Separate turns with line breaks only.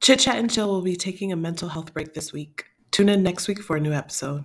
Chit Chat and Chill will be taking a mental health break this week. Tune in next week for a new episode.